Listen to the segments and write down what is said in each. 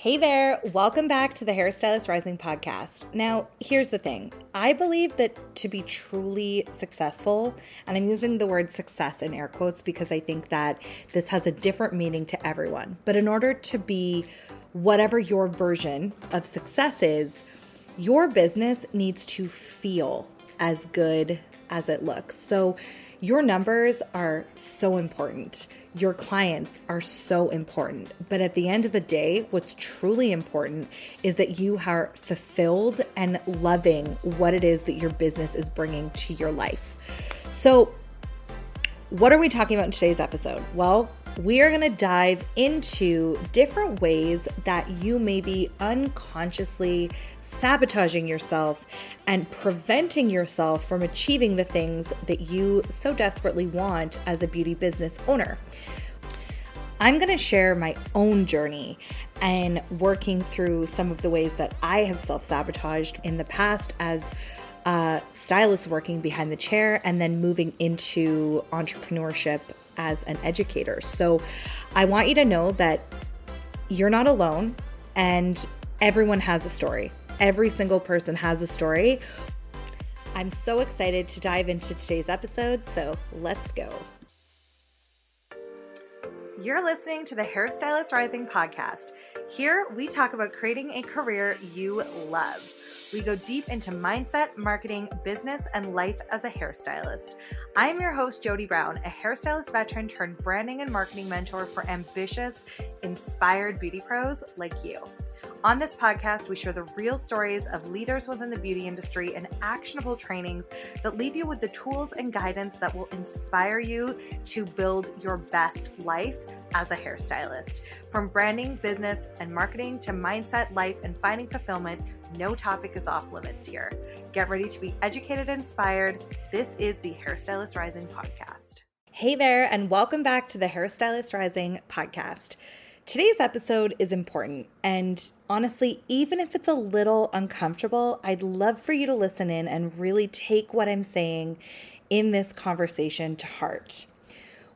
Hey there, welcome back to the Hairstylist Rising podcast. Now, here's the thing I believe that to be truly successful, and I'm using the word success in air quotes because I think that this has a different meaning to everyone, but in order to be whatever your version of success is, your business needs to feel as good as it looks. So, your numbers are so important. Your clients are so important. But at the end of the day, what's truly important is that you are fulfilled and loving what it is that your business is bringing to your life. So, what are we talking about in today's episode? Well, we are going to dive into different ways that you may be unconsciously sabotaging yourself and preventing yourself from achieving the things that you so desperately want as a beauty business owner. I'm going to share my own journey and working through some of the ways that I have self sabotaged in the past as a stylist working behind the chair and then moving into entrepreneurship as an educator. So I want you to know that you're not alone and everyone has a story. Every single person has a story. I'm so excited to dive into today's episode, so let's go. You're listening to the Hairstylist Rising podcast. Here, we talk about creating a career you love. We go deep into mindset, marketing, business, and life as a hairstylist. I am your host, Jody Brown, a hairstylist veteran turned branding and marketing mentor for ambitious, inspired beauty pros like you. On this podcast, we share the real stories of leaders within the beauty industry and actionable trainings that leave you with the tools and guidance that will inspire you to build your best life as a hairstylist. From branding, business, and marketing to mindset, life, and finding fulfillment, no topic is off limits here. Get ready to be educated and inspired. This is the Hairstylist Rising podcast. Hey there, and welcome back to the Hairstylist Rising podcast. Today's episode is important, and honestly, even if it's a little uncomfortable, I'd love for you to listen in and really take what I'm saying in this conversation to heart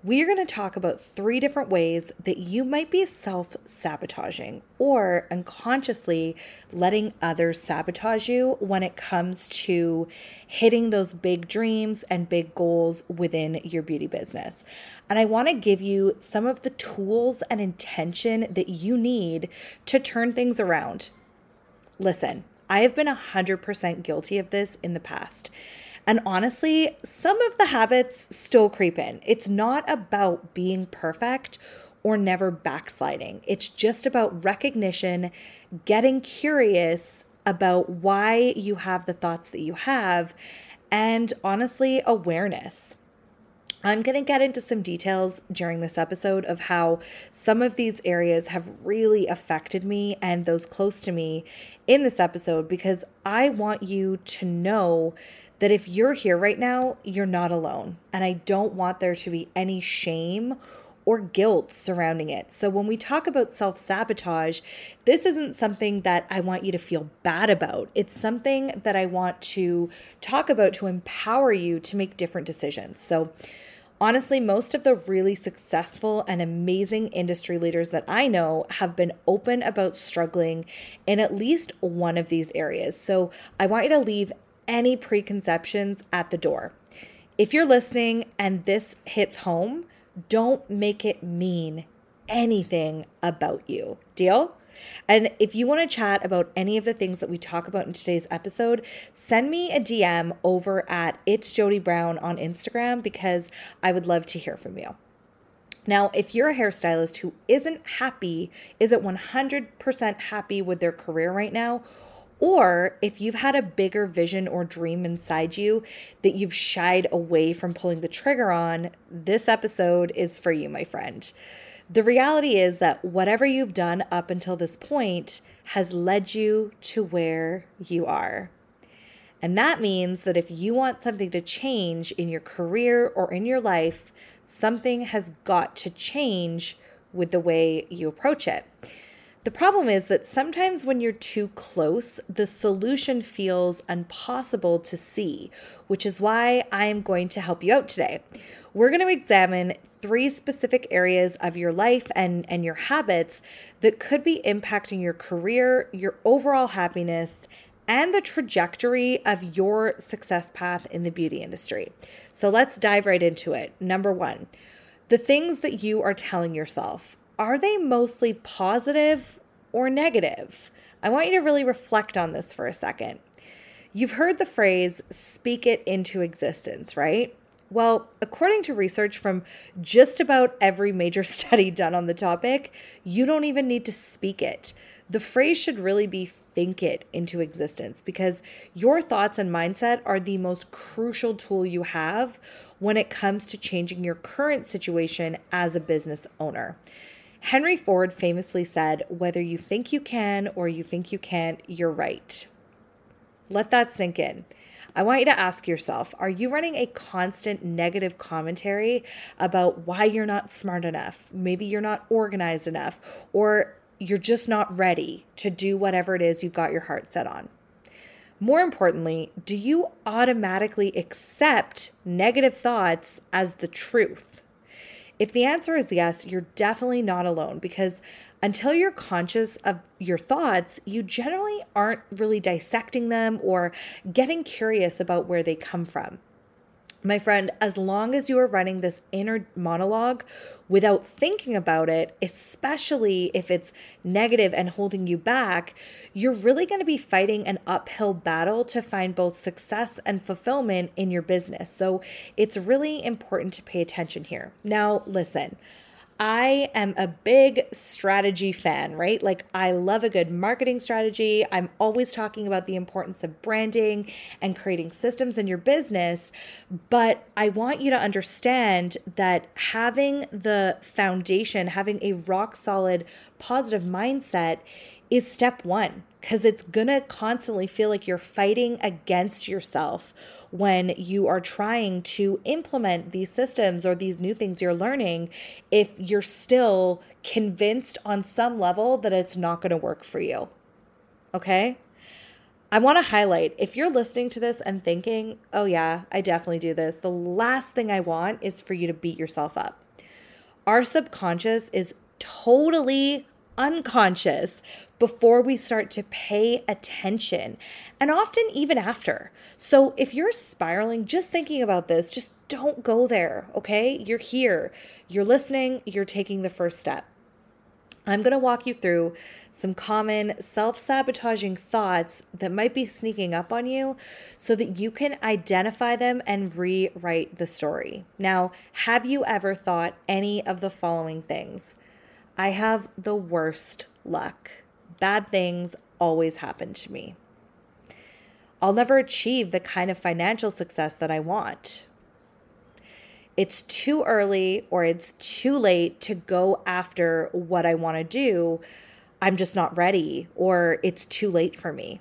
we are going to talk about three different ways that you might be self sabotaging or unconsciously letting others sabotage you when it comes to hitting those big dreams and big goals within your beauty business. And I want to give you some of the tools and intention that you need to turn things around. Listen, I have been 100% guilty of this in the past. And honestly, some of the habits still creep in. It's not about being perfect or never backsliding, it's just about recognition, getting curious about why you have the thoughts that you have, and honestly, awareness. I'm going to get into some details during this episode of how some of these areas have really affected me and those close to me in this episode because I want you to know that if you're here right now, you're not alone. And I don't want there to be any shame or guilt surrounding it. So when we talk about self sabotage, this isn't something that I want you to feel bad about. It's something that I want to talk about to empower you to make different decisions. So honestly, most of the really successful and amazing industry leaders that I know have been open about struggling in at least one of these areas. So I want you to leave any preconceptions at the door. If you're listening and this hits home, don't make it mean anything about you. Deal? And if you want to chat about any of the things that we talk about in today's episode, send me a DM over at It's Jody Brown on Instagram because I would love to hear from you. Now, if you're a hairstylist who isn't happy, isn't 100% happy with their career right now, or if you've had a bigger vision or dream inside you that you've shied away from pulling the trigger on, this episode is for you, my friend. The reality is that whatever you've done up until this point has led you to where you are. And that means that if you want something to change in your career or in your life, something has got to change with the way you approach it. The problem is that sometimes when you're too close, the solution feels impossible to see, which is why I am going to help you out today. We're going to examine three specific areas of your life and, and your habits that could be impacting your career, your overall happiness, and the trajectory of your success path in the beauty industry. So let's dive right into it. Number one, the things that you are telling yourself are they mostly positive or negative? I want you to really reflect on this for a second. You've heard the phrase speak it into existence, right? Well, according to research from just about every major study done on the topic, you don't even need to speak it. The phrase should really be think it into existence because your thoughts and mindset are the most crucial tool you have when it comes to changing your current situation as a business owner. Henry Ford famously said, Whether you think you can or you think you can't, you're right. Let that sink in. I want you to ask yourself Are you running a constant negative commentary about why you're not smart enough? Maybe you're not organized enough, or you're just not ready to do whatever it is you've got your heart set on. More importantly, do you automatically accept negative thoughts as the truth? If the answer is yes, you're definitely not alone because until you're conscious of your thoughts, you generally aren't really dissecting them or getting curious about where they come from. My friend, as long as you are running this inner monologue without thinking about it, especially if it's negative and holding you back, you're really going to be fighting an uphill battle to find both success and fulfillment in your business. So it's really important to pay attention here. Now, listen. I am a big strategy fan, right? Like, I love a good marketing strategy. I'm always talking about the importance of branding and creating systems in your business. But I want you to understand that having the foundation, having a rock solid positive mindset is step one because it's to constantly feel like you're fighting against yourself when you are trying to implement these systems or these new things you're learning if you're still convinced on some level that it's not to work for you. Okay? I want to highlight if you're listening to this and thinking, oh, yeah, I definitely do this, the last thing I want is for you to beat yourself up. Our subconscious is totally unconscious before we start to pay attention and often even after. So if you're spiraling, just thinking about this, just don't go there, okay? You're here, you're listening, you're taking the first step. I'm going to walk you through some common self sabotaging thoughts that might be sneaking up on you so that you can identify them and rewrite the story. Now, have you ever thought any of the following things? I have the worst luck. Bad things always happen to me. I'll never achieve the kind of financial success that I want. It's too early or it's too late to go after what I want to do. I'm just not ready or it's too late for me.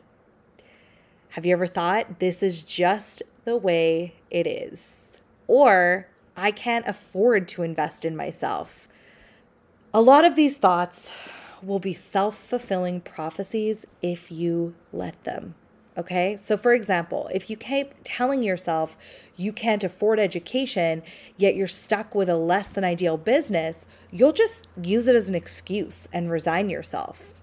Have you ever thought this is just the way it is? Or I can't afford to invest in myself. A lot of these thoughts will be self fulfilling prophecies if you let them. Okay. So, for example, if you keep telling yourself you can't afford education, yet you're stuck with a less than ideal business, you'll just use it as an excuse and resign yourself.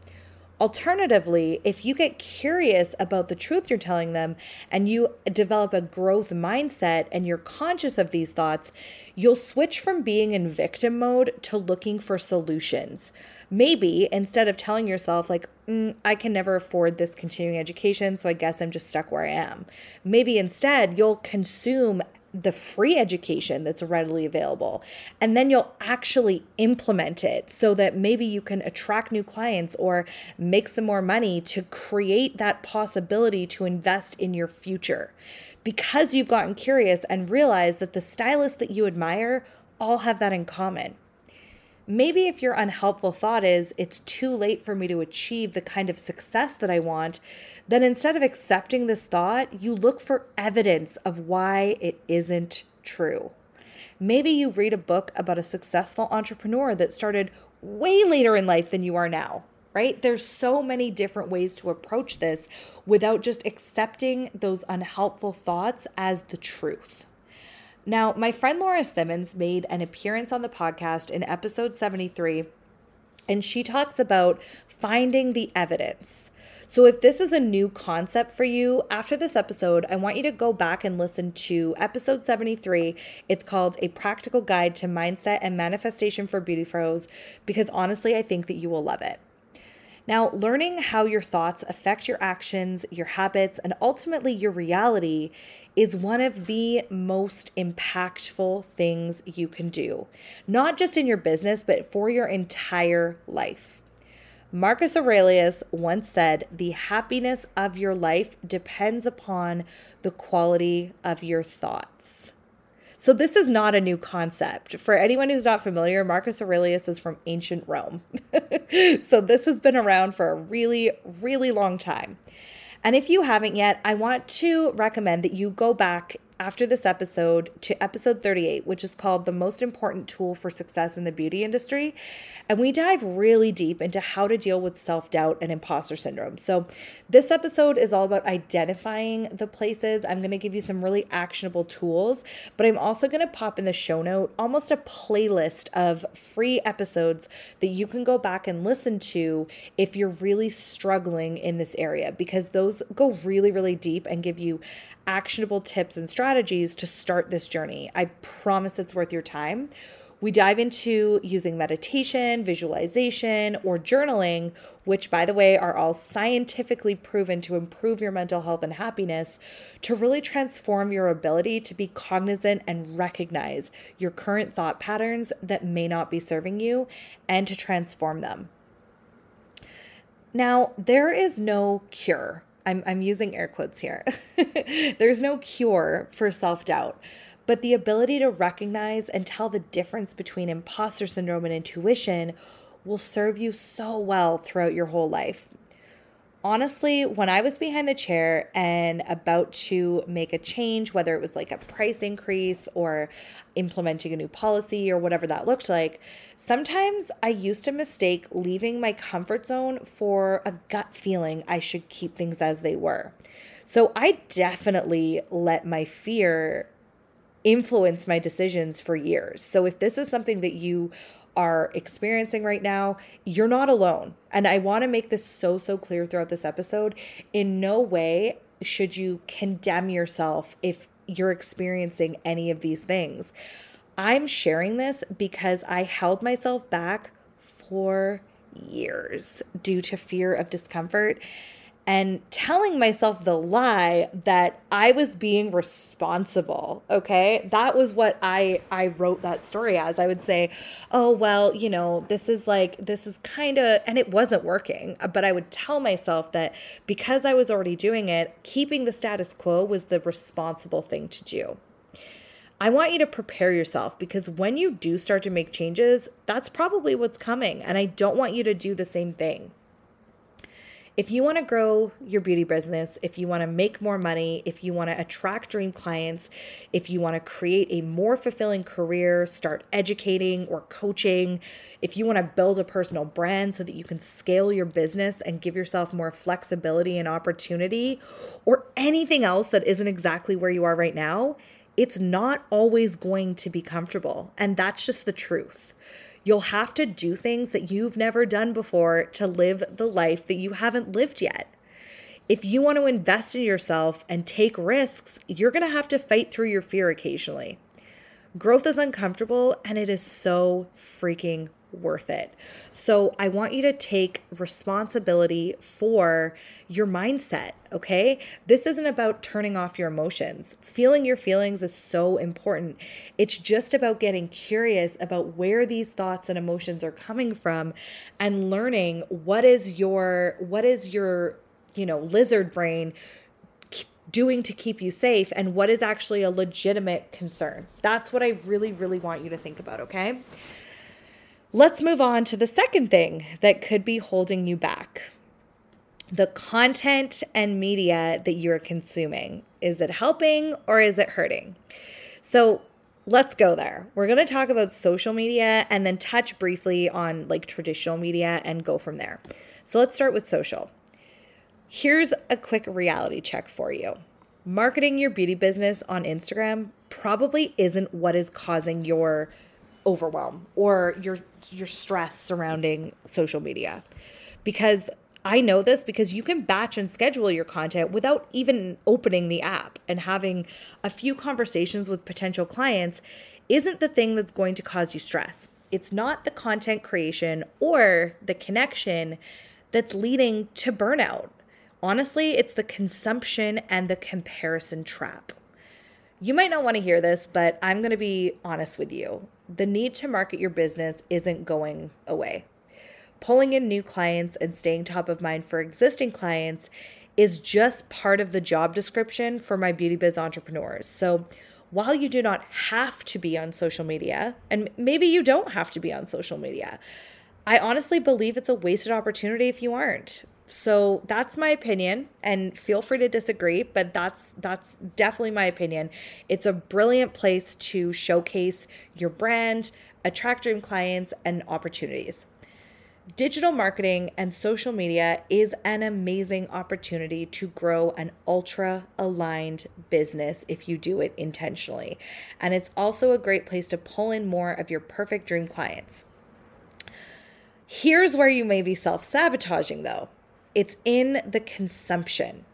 Alternatively, if you get curious about the truth you're telling them and you develop a growth mindset and you're conscious of these thoughts, you'll switch from being in victim mode to looking for solutions. Maybe instead of telling yourself, like, mm, I can never afford this continuing education, so I guess I'm just stuck where I am, maybe instead you'll consume the free education that's readily available. And then you'll actually implement it so that maybe you can attract new clients or make some more money to create that possibility to invest in your future. Because you've gotten curious and realized that the stylists that you admire all have that in common. Maybe if your unhelpful thought is, it's too late for me to achieve the kind of success that I want, then instead of accepting this thought, you look for evidence of why it isn't true. Maybe you read a book about a successful entrepreneur that started way later in life than you are now, right? There's so many different ways to approach this without just accepting those unhelpful thoughts as the truth. Now, my friend Laura Simmons made an appearance on the podcast in episode 73, and she talks about finding the evidence. So, if this is a new concept for you, after this episode, I want you to go back and listen to episode 73. It's called A Practical Guide to Mindset and Manifestation for Beauty Pros, because honestly, I think that you will love it. Now, learning how your thoughts affect your actions, your habits, and ultimately your reality is one of the most impactful things you can do, not just in your business, but for your entire life. Marcus Aurelius once said, The happiness of your life depends upon the quality of your thoughts. So, this is not a new concept. For anyone who's not familiar, Marcus Aurelius is from ancient Rome. so, this has been around for a really, really long time. And if you haven't yet, I want to recommend that you go back after this episode to episode 38, which is called The Most Important Tool for Success in the Beauty Industry. And we dive really deep into how to deal with self doubt and imposter syndrome. So, this episode is all about identifying the places. I'm going to give you some really actionable tools, but I'm also going to pop in the show note almost a playlist of free episodes that you can go back and listen to if you're really struggling in this area, because those go really, really deep and give you actionable tips and strategies to start this journey. I promise it's worth your time. We dive into using meditation, visualization, or journaling, which, by the way, are all scientifically proven to improve your mental health and happiness, to really transform your ability to be cognizant and recognize your current thought patterns that may not be serving you and to transform them. Now, there is no cure I'm, I'm using air quotes here. There's no cure for self doubt, but the ability to recognize and tell the difference between imposter syndrome and intuition will serve you so well throughout your whole life honestly, when I was behind the chair and about to make a change, whether it was like a price increase or implementing a new policy or whatever that looked like, sometimes I used to mistake leaving my comfort zone for a gut feeling I should keep things as they were. So I definitely let my fear influence my decisions for years. So if this is something that you are experiencing right now, you're not alone. And I want to make this so, so clear throughout this episode. In no way should you condemn yourself if you're experiencing any of these things. I'm sharing this because I held myself back for years due to fear of discomfort and telling myself the lie that I was being responsible. Okay. That was what I, I wrote that story as. I would say, oh, well, you know, this is like, this is kind of, and it wasn't working. Uh, but I would tell myself that because I was already doing it, keeping the status quo was the responsible thing to do. I want you to prepare yourself because when you do start to make changes, that's probably what's coming. And I don't want you to do the same thing. If you want to grow your beauty business, if you want to make more money, if you want to attract dream clients, if you want to create a more fulfilling career, start educating or coaching, if you want to build a personal brand so that you can scale your business and give yourself more flexibility and opportunity, or anything else that isn't exactly where you are right now, it's not always going to be comfortable. And that's just the truth. You'll have to do things that you've never done before to live the life that you haven't lived yet. If you want to invest in yourself and take risks, you're going to have to fight through your fear occasionally. Growth is uncomfortable and it is so freaking worth it. So I want you to take responsibility for your mindset, okay? This isn't about turning off your emotions. Feeling your feelings is so important. It's just about getting curious about where these thoughts and emotions are coming from and learning what is your what is your, you know, lizard brain doing to keep you safe and what is actually a legitimate concern. That's what I really really want you to think about, okay? Let's move on to the second thing that could be holding you back the content and media that you're consuming. Is it helping or is it hurting? So, let's go there. We're going to talk about social media and then touch briefly on like traditional media and go from there. So let's start with social. Here's a quick reality check for you. Marketing your beauty business on Instagram probably isn't what is causing your overwhelm or your your stress surrounding social media. Because I know this because you can batch and schedule your content without even opening the app and having a few conversations with potential clients isn't the thing that's going to cause you stress. It's not the content creation or the connection that's leading to burnout. Honestly, it's the consumption and the comparison trap. You might not want to hear this, but I'm going to be honest with you. The need to market your business isn't going away pulling in new clients and staying top of mind for existing clients is just part of the job description for my beauty biz entrepreneurs. So, while you do not have to be on social media, and maybe you don't have to be on social media, I honestly believe it's a wasted opportunity if you aren't. So that's my opinion and feel free to disagree, but that's that's definitely my opinion. It's a brilliant place to showcase your brand, attract dream clients and opportunities. Digital marketing and social media is an amazing opportunity to grow an ultra aligned business if you do it intentionally. And it's also a great place to pull in more of your perfect dream clients. Here's where you may be self sabotaging though it's in the consumption.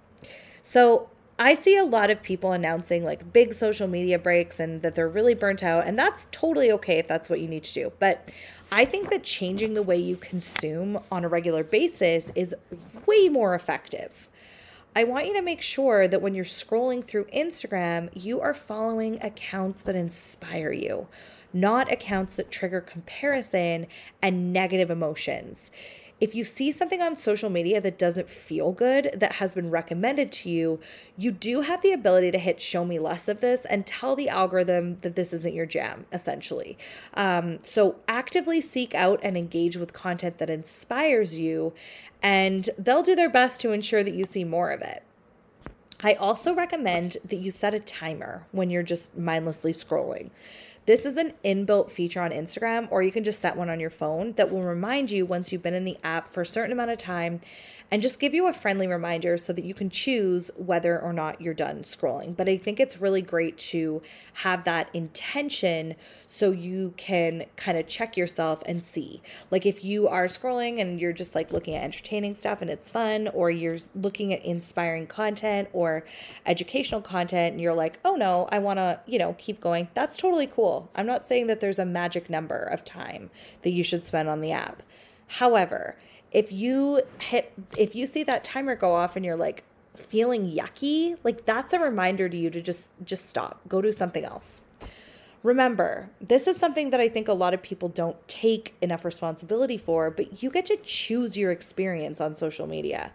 So, I see a lot of people announcing like big social media breaks and that they're really burnt out, and that's totally okay if that's what you need to do. But I think that changing the way you consume on a regular basis is way more effective. I want you to make sure that when you're scrolling through Instagram, you are following accounts that inspire you, not accounts that trigger comparison and negative emotions if you see something on social media that doesn't feel good that has been recommended to you, you do have the ability to hit show me less of this and tell the algorithm that this isn't your jam, essentially. Um, so actively seek out and engage with content that inspires you, and they'll do their best to ensure that you see more of it. I also recommend that you set a timer when you're just mindlessly scrolling. This is an inbuilt feature on Instagram, or you can just set one on your phone that will remind you once you've been in the app for a certain amount of time and just give you a friendly reminder so that you can choose whether or not you're done scrolling. But I think it's really great to have that intention so you can kind of check yourself and see. Like if you are scrolling and you're just like looking at entertaining stuff and it's fun, or you're looking at inspiring content or educational content and you're like, oh no, I want to, you know, keep going, that's totally cool. I'm not saying that there's a magic number of time that you should spend on the app. However, if you hit if you see that timer go off and you're like feeling yucky, like that's a reminder to you to just just stop. Go do something else. Remember, this is something that I think a lot of people don't take enough responsibility for, but you get to choose your experience on social media.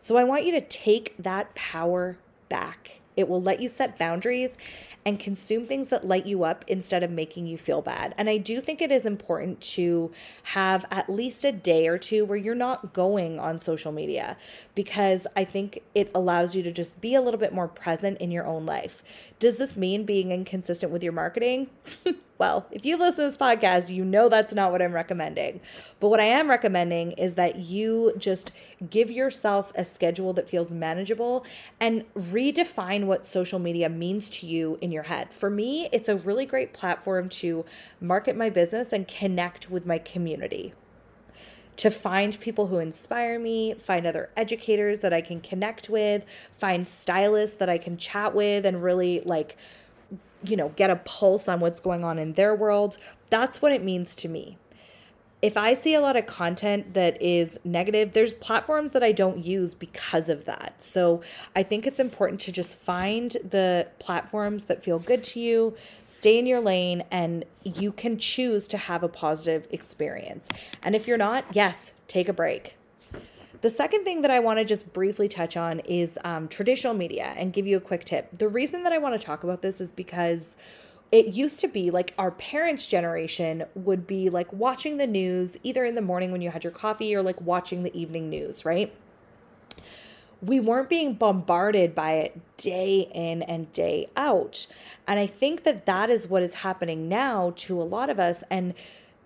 So I want you to take that power back. It will let you set boundaries and consume things that light you up instead of making you feel bad. And I do think it is important to have at least a day or two where you're not going on social media because I think it allows you to just be a little bit more present in your own life. Does this mean being inconsistent with your marketing? Well, if you listen to this podcast, you know that's not what I'm recommending. But what I am recommending is that you just give yourself a schedule that feels manageable and redefine what social media means to you in your head. For me, it's a really great platform to market my business and connect with my community. To find people who inspire me, find other educators that I can connect with, find stylists that I can chat with and really like you know, get a pulse on what's going on in their world. That's what it means to me. If I see a lot of content that is negative, there's platforms that I don't use because of that. So I think it's important to just find the platforms that feel good to you, stay in your lane, and you can choose to have a positive experience. And if you're not, yes, take a break. The second thing that I want to just briefly touch on is um, traditional media and give you a quick tip. The reason that I want to talk about this is because it used to be like our parents' generation would be like watching the news either in the morning when you had your coffee or like watching the evening news, right? we weren't being bombarded by it day in and day out. And I think that that is what is happening now to a lot of us. And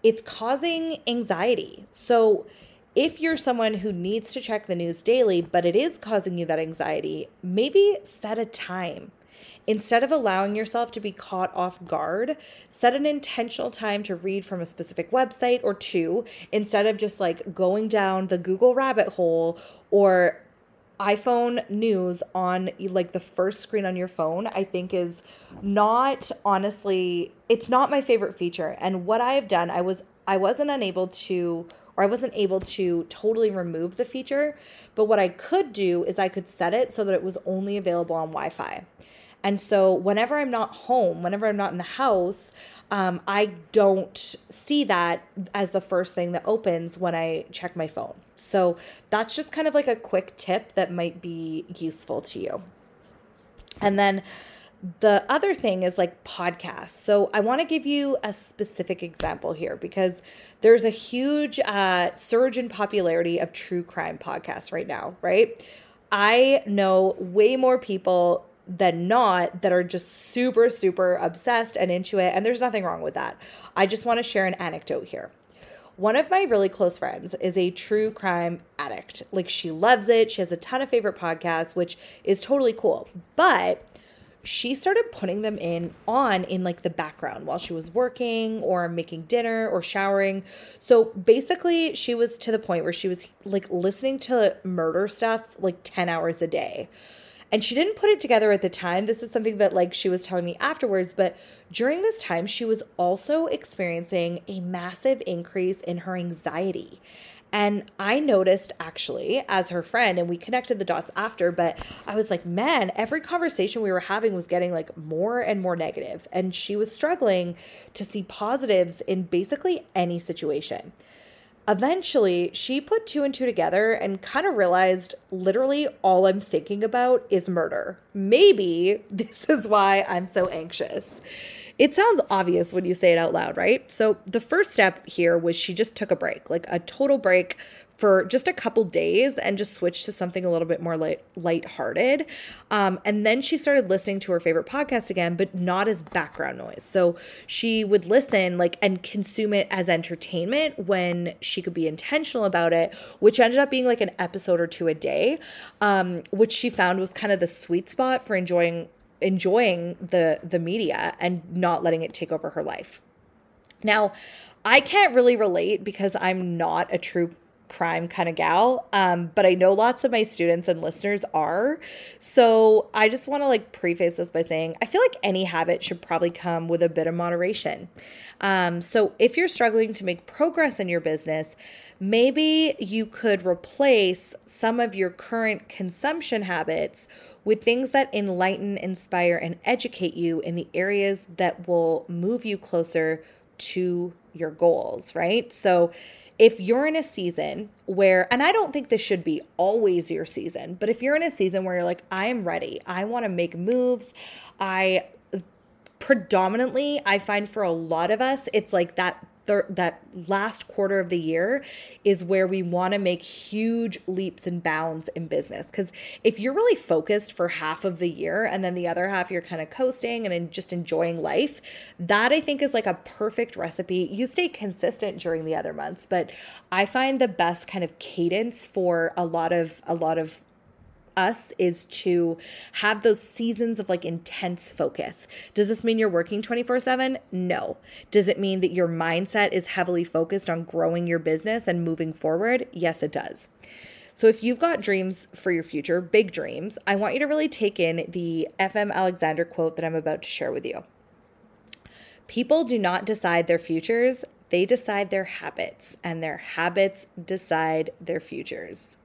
it's causing anxiety. So, if you're someone who needs to check the news daily, but it is causing you that anxiety, maybe set a time. Instead of allowing yourself to be caught off guard, set an intentional time to read from a specific website or two instead of just like going down the Google rabbit hole or iPhone news on like the first screen on your phone, I think is not honestly, it's not my favorite feature. And what I have done, I was I wasn't unable to or I wasn't able to totally remove the feature, but what I could do is I could set it so that it was only available on Wi-Fi. And so whenever I'm not home, whenever I'm not in the house, um, I don't see that as the first thing that opens when I check my phone. So that's just kind of like a quick tip that might be useful to you. And then the other thing is like podcasts. So I want to give you a specific example here because there's a huge uh, surge in popularity of true crime podcasts right now, right? I know way more people than not that are just super, super obsessed and into it. And there's nothing wrong with that. I just want to share an anecdote here. One of my really close friends is a true crime addict. Like she loves it. She has a ton of favorite podcasts, which is totally cool. But she started putting them in on in like the background while she was working or making dinner or showering. So basically, she was to the point where she was like listening to murder stuff like 10 hours a day. And she didn't put it together at the time. This is something that like she was telling me afterwards, but during this time she was also experiencing a massive increase in her anxiety. And I noticed actually as her friend, and we connected the dots after, but I was like, man, every conversation we were having was getting like more and more negative, And she was struggling to see positives in basically any situation. Eventually, she put two and two together and kind of realized literally all I'm thinking about is murder. Maybe this is why I'm so anxious. It sounds obvious when you say it out loud, right? So, the first step here was she just took a break, like a total break for just a couple days and just switched to something a little bit more light lighthearted. Um, and then she started listening to her favorite podcast again, but not as background noise. So she would listen like and consume it as entertainment when she could be intentional about it, which ended up being like an episode or two a day, um, which she found was kind of the sweet spot for enjoying enjoying the the media and not letting it take over her life. Now, I can't really relate because I'm not a true crime kind of gal. Um, but I know lots of my students and listeners are. So I just want to like preface this by saying I feel like any habit should probably come with a bit of moderation. Um, so if you're struggling to make progress in your business, maybe you could replace some of your current consumption habits with things that enlighten, inspire, and educate you in the areas that will move you closer to your goals, right? So if you're in a season where, and I don't think this should be always your season, but if you're in a season where you're like, I'm ready, I want to make moves, I predominantly, I find for a lot of us, it's like that thir- that last quarter of the year is where we want to make huge leaps and bounds in business. Because if you're really focused for half of the year and then the other half you're kind of coasting and just enjoying life, that I think is like a perfect recipe. You stay consistent during the other months, but I find the best kind of cadence for a lot of a lot of us is to have those seasons of like intense focus. Does this mean you're working 24 7? No. Does it mean that your mindset is heavily focused on growing your business and moving forward? Yes, it does. So, if you've got dreams for your future, big dreams, I want you to really take in the FM Alexander quote that I'm about to share with you. People do not decide their futures, they decide their habits, and their habits decide their futures.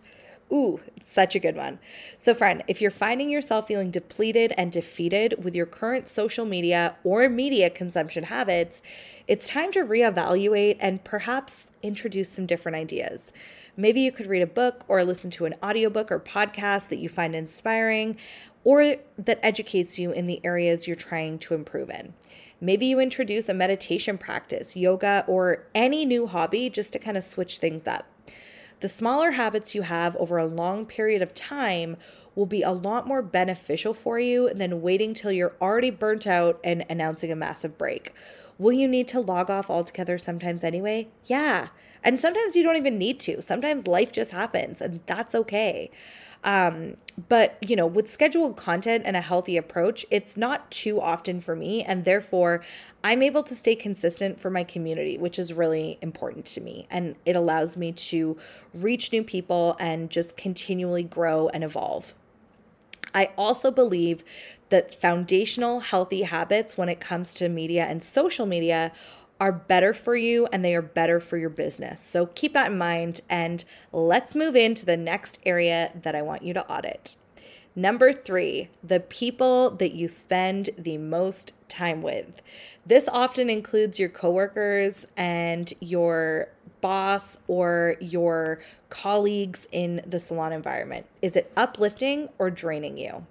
Ooh, such a good one. So, friend, if you're finding yourself feeling depleted and defeated with your current social media or media consumption habits, it's time to reevaluate and perhaps introduce some different ideas. Maybe you could read a book or listen to an audiobook or podcast that you find inspiring or that educates you in the areas you're trying to improve in. Maybe you introduce a meditation practice, yoga, or any new hobby just to kind of switch things up. The smaller habits you have over a long period of time will be a lot more beneficial for you than waiting till you're already burnt out and announcing a massive break. Will you need to log off altogether sometimes anyway? Yeah. And sometimes you don't even need to. Sometimes life just happens, and that's okay. Um, but you know, with scheduled content and a healthy approach, it's not too often for me, and therefore I'm able to stay consistent for my community, which is really important to me. And it allows me to reach new people and just continually grow and evolve. I also believe that foundational healthy habits when it comes to media and social media are better for you and they are better for your business. So keep that in mind and let's move into the next area that I want you to audit. Number three, the people that you spend the most time with. This often includes your coworkers and your boss or your colleagues in the salon environment. Is it uplifting or draining you?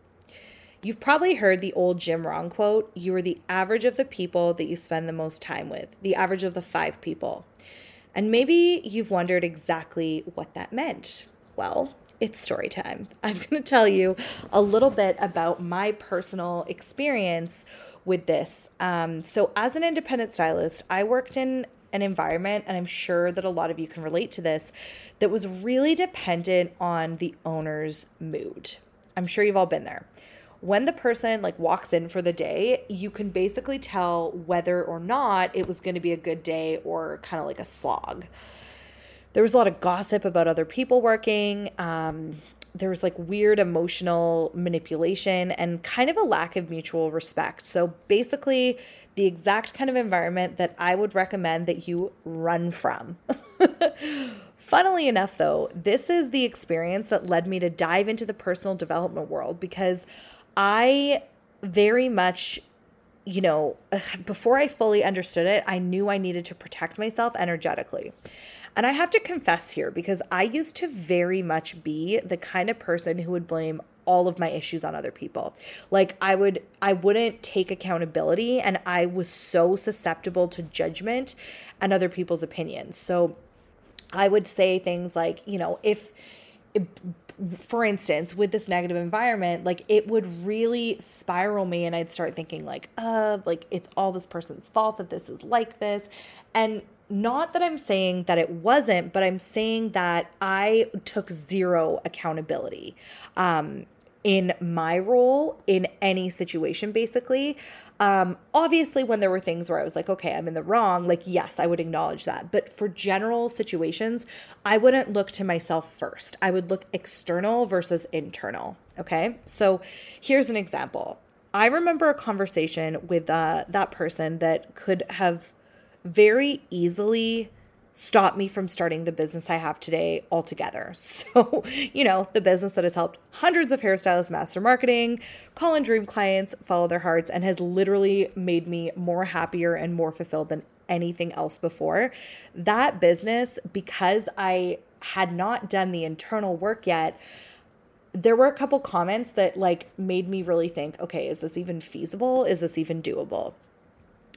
You've probably heard the old Jim Rohn quote You are the average of the people that you spend the most time with, the average of the five people. And maybe you've wondered exactly what that meant. Well, it's story time. I'm going to tell you a little bit about my personal experience with this. Um, so, as an independent stylist, I worked in an environment, and I'm sure that a lot of you can relate to this, that was really dependent on the owner's mood. I'm sure you've all been there when the person like walks in for the day, you can basically tell whether or not it was going to be a good day or kind of like a slog. There was a lot of gossip about other people working. Um, there was like weird emotional manipulation and kind of a lack of mutual respect. So basically, the exact kind of environment that I would recommend that you run from. Funnily enough, though, this is the experience that led me to dive into the personal development world because I very much you know, before I fully understood it, I knew I needed to protect myself energetically. And I have to confess here because I used to very much be the kind of person who would blame all of my issues on other people. Like I would I wouldn't take accountability and I was so susceptible to judgment and other people's opinions. So I would say things like, you know, if for instance, with this negative environment, like it would really spiral me and I'd start thinking like, uh, like it's all this person's fault that this is like this. And not that I'm saying that it wasn't, but I'm saying that I took zero accountability. Um, in my role in any situation, basically. Um, obviously, when there were things where I was like, okay, I'm in the wrong, like, yes, I would acknowledge that. But for general situations, I wouldn't look to myself first. I would look external versus internal. Okay. So here's an example. I remember a conversation with uh, that person that could have very easily stop me from starting the business I have today altogether. So, you know, the business that has helped hundreds of hairstylists master marketing, call in dream clients, follow their hearts, and has literally made me more happier and more fulfilled than anything else before. That business, because I had not done the internal work yet, there were a couple comments that like made me really think, okay, is this even feasible? Is this even doable?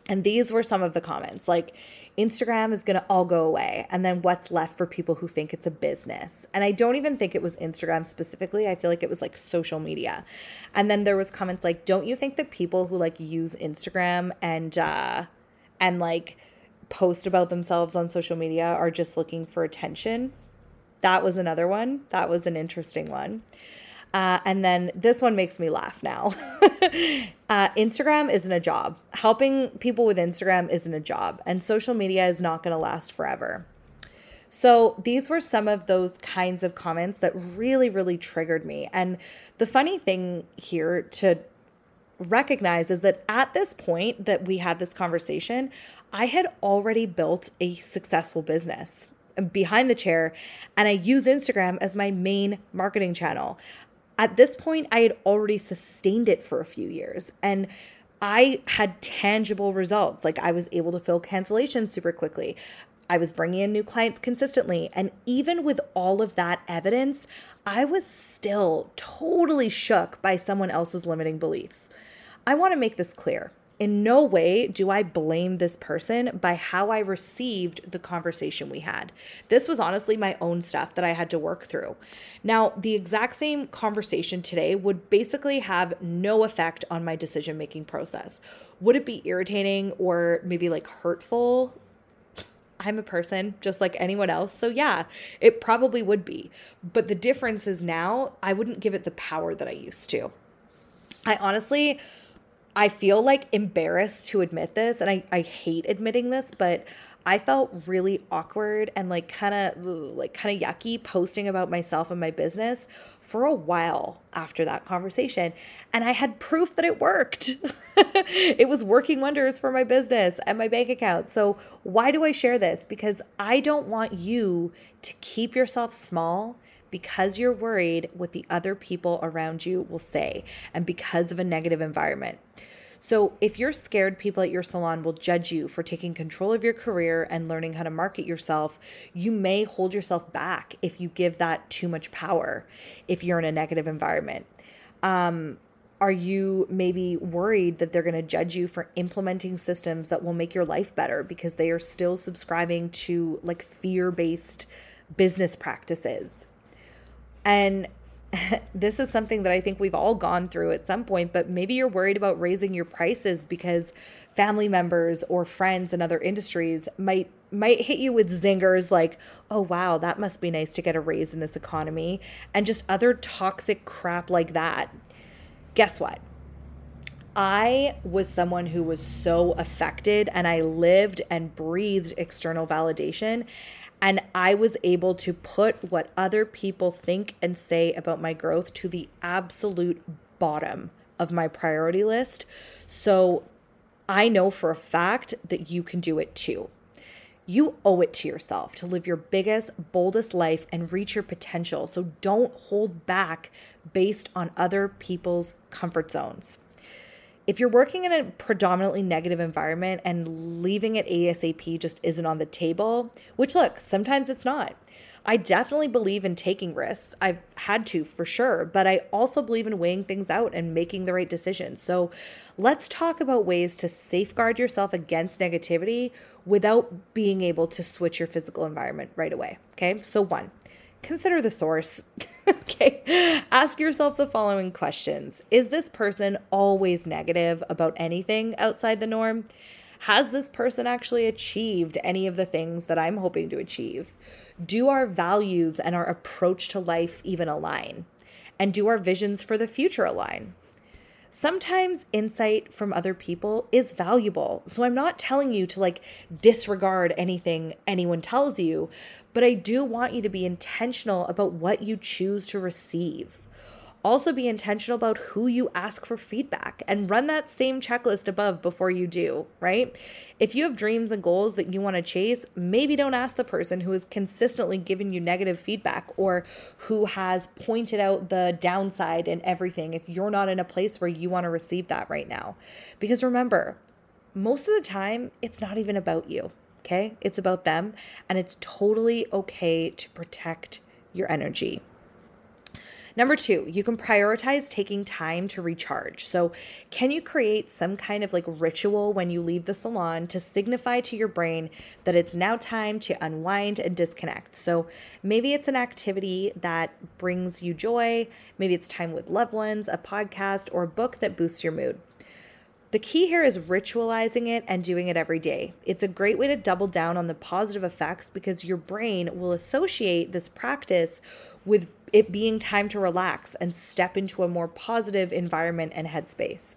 And these were some of the comments like, Instagram is going to all go away. And then what's left for people who think it's a business? And I don't even think it was Instagram specifically. I feel like it was like social media. And then there was comments like, don't you think that people who like use Instagram and, uh, and like post about themselves on social media are just looking for attention? That was another one. That was an interesting one. Uh, and then this one makes me laugh now. uh, Instagram isn't a job. Helping people with Instagram isn't a job, and social media is not going to last forever. So, these were some of those kinds of comments that really, really triggered me. And the funny thing here to recognize is that at this point that we had this conversation, I had already built a successful business behind the chair and I used Instagram as my main marketing channel at this point, I had already sustained it for a few years and I had tangible results. Like I was able to fill cancellations super quickly. I was bringing in new clients consistently. And even with all of that evidence, I was still totally shook by someone else's limiting beliefs. I want to make this clear. In no way do I blame this person by how I received the conversation we had. This was honestly my own stuff that I had to work through. Now, the exact same conversation today would basically have no effect on my decision making process. Would it be irritating or maybe like hurtful? I'm a person just like anyone else. So, yeah, it probably would be. But the difference is now I wouldn't give it the power that I used to. I honestly I feel like embarrassed to admit this, and I, I hate admitting this, but I felt really awkward and like kind of like kind of yucky posting about myself and my business for a while after that conversation. And I had proof that it worked. it was working wonders for my business and my bank account. So, why do I share this? Because I don't want you to keep yourself small because you're worried what the other people around you will say and because of a negative environment. So, if you're scared people at your salon will judge you for taking control of your career and learning how to market yourself, you may hold yourself back if you give that too much power if you're in a negative environment. Um, are you maybe worried that they're going to judge you for implementing systems that will make your life better because they are still subscribing to like fear based business practices? And this is something that I think we've all gone through at some point, but maybe you're worried about raising your prices because family members or friends in other industries might might hit you with zingers like, "Oh wow, that must be nice to get a raise in this economy," and just other toxic crap like that. Guess what? I was someone who was so affected and I lived and breathed external validation. And I was able to put what other people think and say about my growth to the absolute bottom of my priority list. So I know for a fact that you can do it too. You owe it to yourself to live your biggest, boldest life and reach your potential. So don't hold back based on other people's comfort zones if you're working in a predominantly negative environment and leaving it ASAP just isn't on the table, which look, sometimes it's not. I definitely believe in taking risks. I've had to for sure, but I also believe in weighing things out and making the right decisions. So let's talk about ways to safeguard yourself against negativity without being able to switch your physical environment right away. Okay, so one, consider the source. okay. Ask yourself the following questions Is this person always negative about anything outside the norm? Has this person actually achieved any of the things that I'm hoping to achieve? Do our values and our approach to life even align? And do our visions for the future align? Sometimes insight from other people is valuable. So I'm not telling you to like disregard anything anyone tells you, but I do want you to be intentional about what you choose to receive. Also, be intentional about who you ask for feedback and run that same checklist above before you do, right? If you have dreams and goals that you want to chase, maybe don't ask the person who has consistently given you negative feedback or who has pointed out the downside and everything if you're not in a place where you want to receive that right now. Because remember, most of the time, it's not even about you, okay? It's about them, and it's totally okay to protect your energy. Number two, you can prioritize taking time to recharge. So, can you create some kind of like ritual when you leave the salon to signify to your brain that it's now time to unwind and disconnect? So, maybe it's an activity that brings you joy, maybe it's time with loved ones, a podcast, or a book that boosts your mood. The key here is ritualizing it and doing it every day. It's a great way to double down on the positive effects because your brain will associate this practice with it being time to relax and step into a more positive environment and headspace.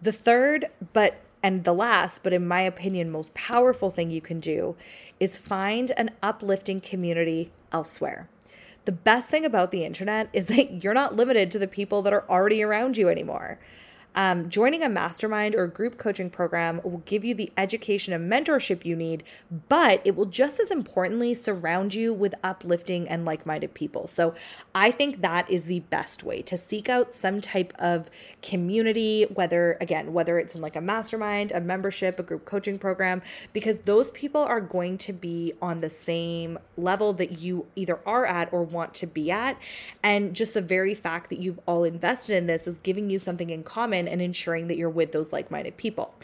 The third, but and the last, but in my opinion, most powerful thing you can do is find an uplifting community elsewhere. The best thing about the internet is that you're not limited to the people that are already around you anymore. Um, joining a mastermind or group coaching program will give you the education and mentorship you need, but it will just as importantly surround you with uplifting and like minded people. So I think that is the best way to seek out some type of community, whether, again, whether it's in like a mastermind, a membership, a group coaching program, because those people are going to be on the same level that you either are at or want to be at. And just the very fact that you've all invested in this is giving you something in common and ensuring that you're with those like minded people.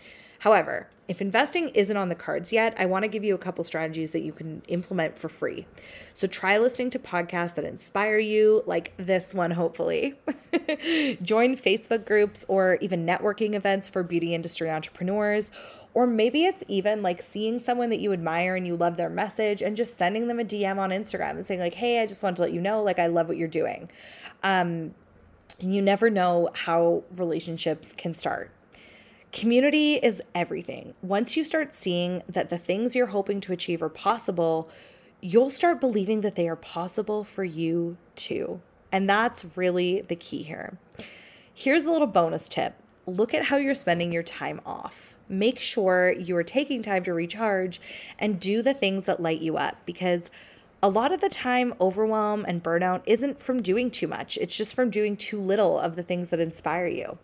However, if investing isn't on the cards yet, I want to give you a couple strategies that you can implement for free. So try listening to podcasts that inspire you, like this one, hopefully. Join Facebook groups or even networking events for beauty industry entrepreneurs. Or maybe it's even like seeing someone that you admire and you love their message and just sending them a DM on Instagram and saying, like, hey, I just want to let you know, like, I love what you're doing. Um, you never know how relationships can start. Community is everything. Once you start seeing that the things you're hoping to achieve are possible, you'll start believing that they are possible for you too. And that's really the key here. Here's a little bonus tip look at how you're spending your time off. Make sure you are taking time to recharge and do the things that light you up because a lot of the time, overwhelm and burnout isn't from doing too much. It's just from doing too little of the things that inspire you.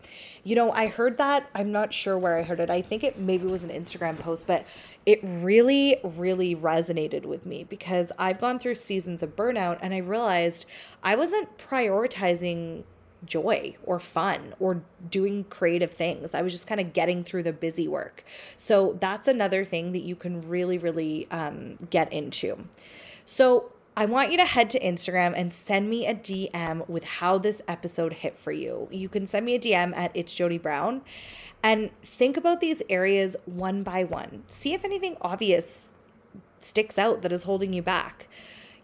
You know, I heard that. I'm not sure where I heard it. I think it maybe was an Instagram post, but it really, really resonated with me because I've gone through seasons of burnout and I realized I wasn't prioritizing joy or fun or doing creative things. I was just kind of getting through the busy work. So that's another thing that you can really, really um, get into. So I want you to head to Instagram and send me a DM with how this episode hit for you. You can send me a DM at It's Jody Brown and think about these areas one by one. See if anything obvious sticks out that is holding you back.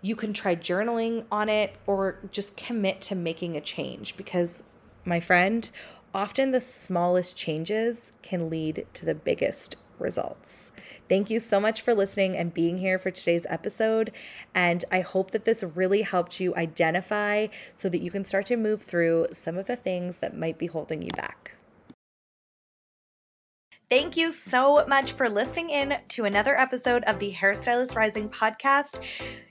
You can try journaling on it or just commit to making a change because, my friend, often the smallest changes can lead to the biggest results. Thank you so much for listening and being here for today's episode. And I hope that this really helped you identify so that you can start to move through some of the things that might be holding you back. Thank you so much for listening in to another episode of the Hairstylist Rising podcast.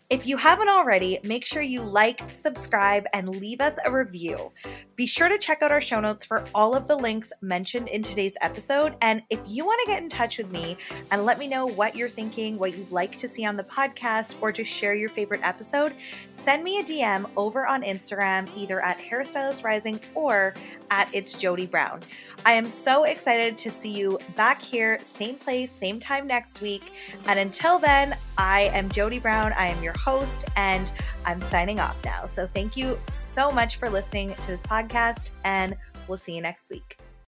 If you haven't already, make sure you like, subscribe, and leave us a review. Be sure to check out our show notes for all of the links mentioned in today's episode. And if you want to get in touch with me and let me know what you're thinking, what you'd like to see on the podcast, or just share your favorite episode, send me a DM over on Instagram, either at Hairstylist Rising or at It's Jody Brown. I am so excited to see you back here, same place, same time next week. And until then, I am Jody Brown. I am your host, and I'm signing off now. So thank you so much for listening to this podcast, and we'll see you next week.